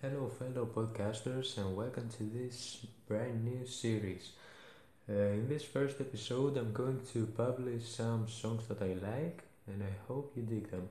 Hello, fellow podcasters, and welcome to this brand new series. Uh, in this first episode, I'm going to publish some songs that I like, and I hope you dig them.